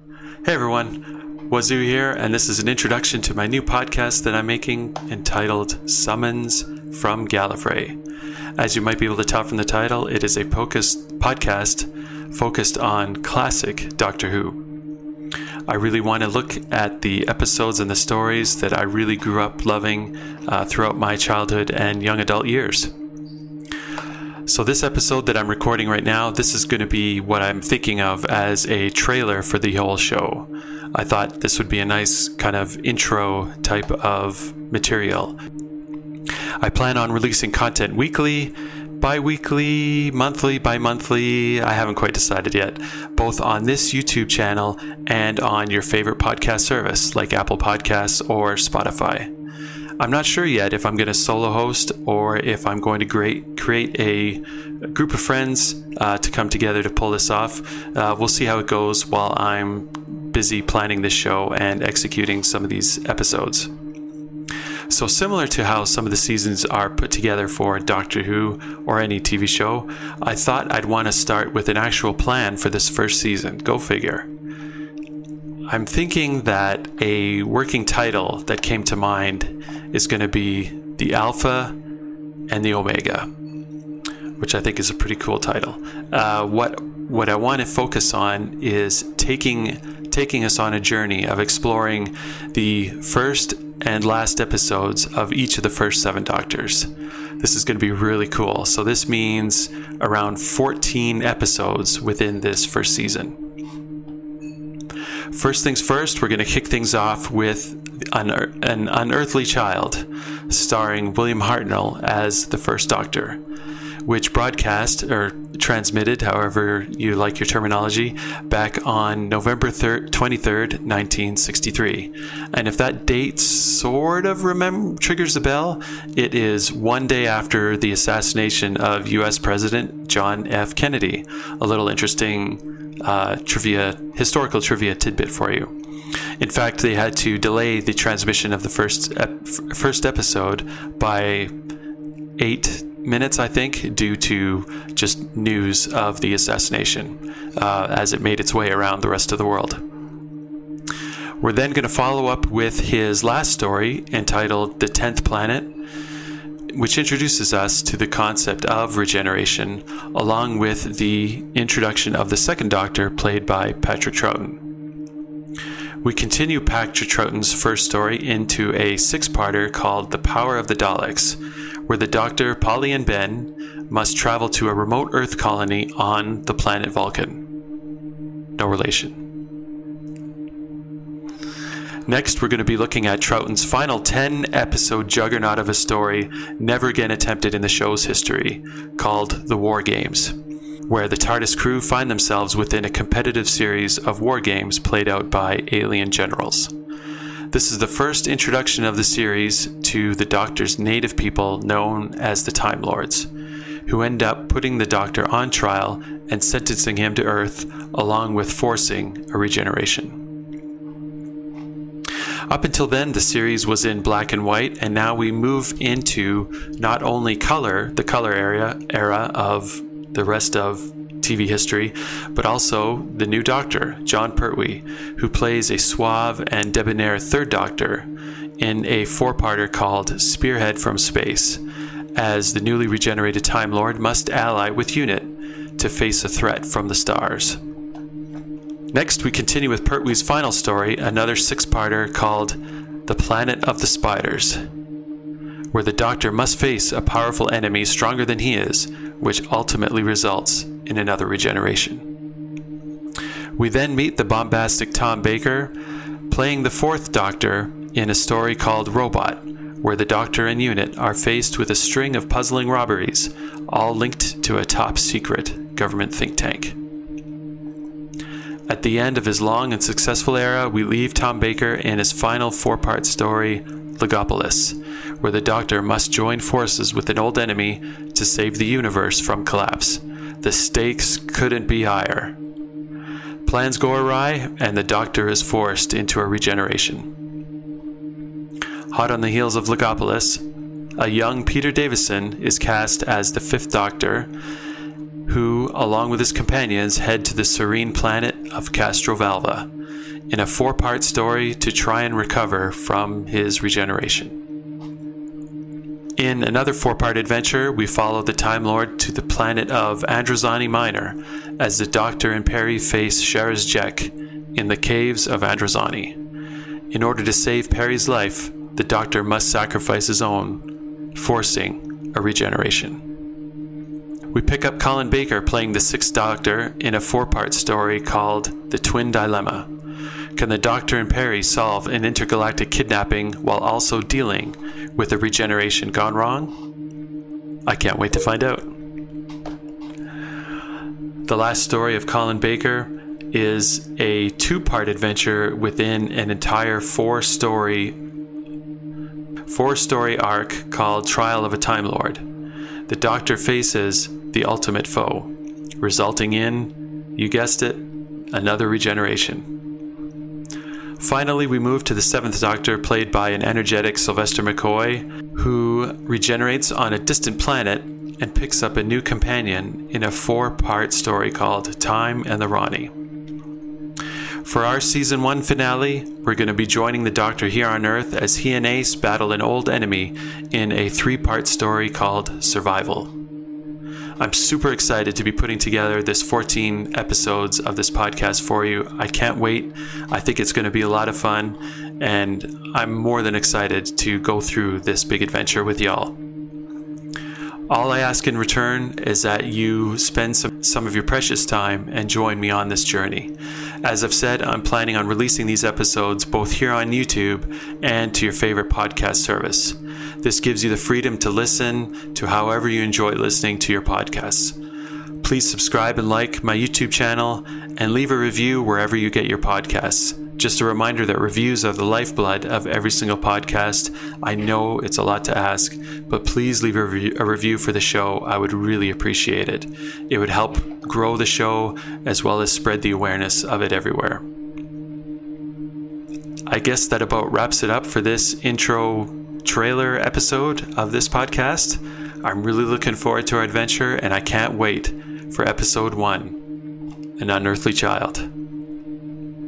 Hey everyone, Wazoo here, and this is an introduction to my new podcast that I'm making entitled Summons from Gallifrey. As you might be able to tell from the title, it is a podcast focused on classic Doctor Who. I really want to look at the episodes and the stories that I really grew up loving uh, throughout my childhood and young adult years. So, this episode that I'm recording right now, this is going to be what I'm thinking of as a trailer for the whole show. I thought this would be a nice kind of intro type of material. I plan on releasing content weekly, bi weekly, monthly, bi monthly. I haven't quite decided yet, both on this YouTube channel and on your favorite podcast service like Apple Podcasts or Spotify. I'm not sure yet if I'm going to solo host or if I'm going to create, a group of friends uh, to come together to pull this off. Uh, we'll see how it goes while I'm busy planning this show and executing some of these episodes. So, similar to how some of the seasons are put together for Doctor Who or any TV show, I thought I'd want to start with an actual plan for this first season. Go figure. I'm thinking that a working title that came to mind is going to be The Alpha and the Omega, which I think is a pretty cool title. Uh, what what I want to focus on is taking taking us on a journey of exploring the first and last episodes of each of the first seven Doctors. This is going to be really cool. So this means around 14 episodes within this first season. First things first, we're going to kick things off with An Unearthly Child, starring William Hartnell as the first Doctor, which broadcast or transmitted, however you like your terminology, back on November 3rd, 23rd, 1963. And if that date sort of remember, triggers a bell, it is one day after the assassination of U.S. President John F. Kennedy. A little interesting uh, trivia, historical trivia tidbit for you. In fact, they had to delay the transmission of the first ep- first episode by eight minutes, I think, due to just news of the assassination uh, as it made its way around the rest of the world. We're then going to follow up with his last story entitled The Tenth Planet, which introduces us to the concept of regeneration, along with the introduction of the second Doctor, played by Patrick Troughton. We continue Patrick Troughton's first story into a six parter called The Power of the Daleks, where the Doctor, Polly, and Ben must travel to a remote Earth colony on the planet Vulcan. No relation. Next, we're going to be looking at Troughton's final 10 episode juggernaut of a story never again attempted in the show's history, called The War Games, where the TARDIS crew find themselves within a competitive series of war games played out by alien generals. This is the first introduction of the series to the Doctor's native people known as the Time Lords, who end up putting the Doctor on trial and sentencing him to Earth, along with forcing a regeneration. Up until then, the series was in black and white, and now we move into not only color, the color area era of the rest of TV history, but also the new Doctor, Jon Pertwee, who plays a suave and debonair third Doctor in a four parter called Spearhead from Space, as the newly regenerated Time Lord must ally with UNIT to face a threat from the stars. Next, we continue with Pertwee's final story, another six parter called The Planet of the Spiders, where the Doctor must face a powerful enemy stronger than he is, which ultimately results in another regeneration. We then meet the bombastic Tom Baker, playing the fourth Doctor in a story called Robot, where the Doctor and UNIT are faced with a string of puzzling robberies, all linked to a top secret government think tank. At the end of his long and successful era, we leave Tom Baker in his final four part story, Logopolis, where the Doctor must join forces with an old enemy to save the universe from collapse. The stakes couldn't be higher. Plans go awry, and the Doctor is forced into a regeneration. Hot on the heels of Logopolis, a young Peter Davison is cast as the Fifth Doctor who, along with his companions, head to the serene planet of Castrovalva in a four part story to try and recover from his regeneration. In another four part adventure, we follow the Time Lord to the planet of Androzani Minor as the Doctor and Peri face Sharaz in the caves of Androzani. In order to save Peri's life, the Doctor must sacrifice his own, forcing a regeneration. We pick up Colin Baker playing the Sixth Doctor in a four part story called The Twin Dilemma. Can the Doctor and Peri solve an intergalactic kidnapping while also dealing with a regeneration gone wrong? I can't wait to find out. The last story of Colin Baker is a two part adventure within an entire four story four story arc called Trial of a Time Lord. The Doctor faces the ultimate foe, resulting in, you guessed it, another regeneration. Finally, we move to the Seventh Doctor, played by an energetic Sylvester McCoy, who regenerates on a distant planet and picks up a new companion in a four part story called Time and the Rani. For our season one finale, we're going to be joining the Doctor here on Earth as he and Ace battle an old enemy in a three part story called Survival. I'm super excited to be putting together this 14 episodes of this podcast for you. I can't wait. I think it's going to be a lot of fun, and I'm more than excited to go through this big adventure with y'all. All I ask in return is that you spend some, some of your precious time and join me on this journey. As I've said, I'm planning on releasing these episodes both here on YouTube and to your favorite podcast service. This gives you the freedom to listen to however you enjoy listening to your podcasts. Please subscribe and like my YouTube channel and leave a review wherever you get your podcasts. Just a reminder that reviews are the lifeblood of every single podcast. I know it's a lot to ask, but please leave a, re- a, review for the show. I would really appreciate it. It would help grow the show as well as spread the awareness of it everywhere. I guess that about wraps it up for this intro trailer episode of this podcast. I'm really looking forward to our adventure, and I can't wait for episode one An Unearthly Child.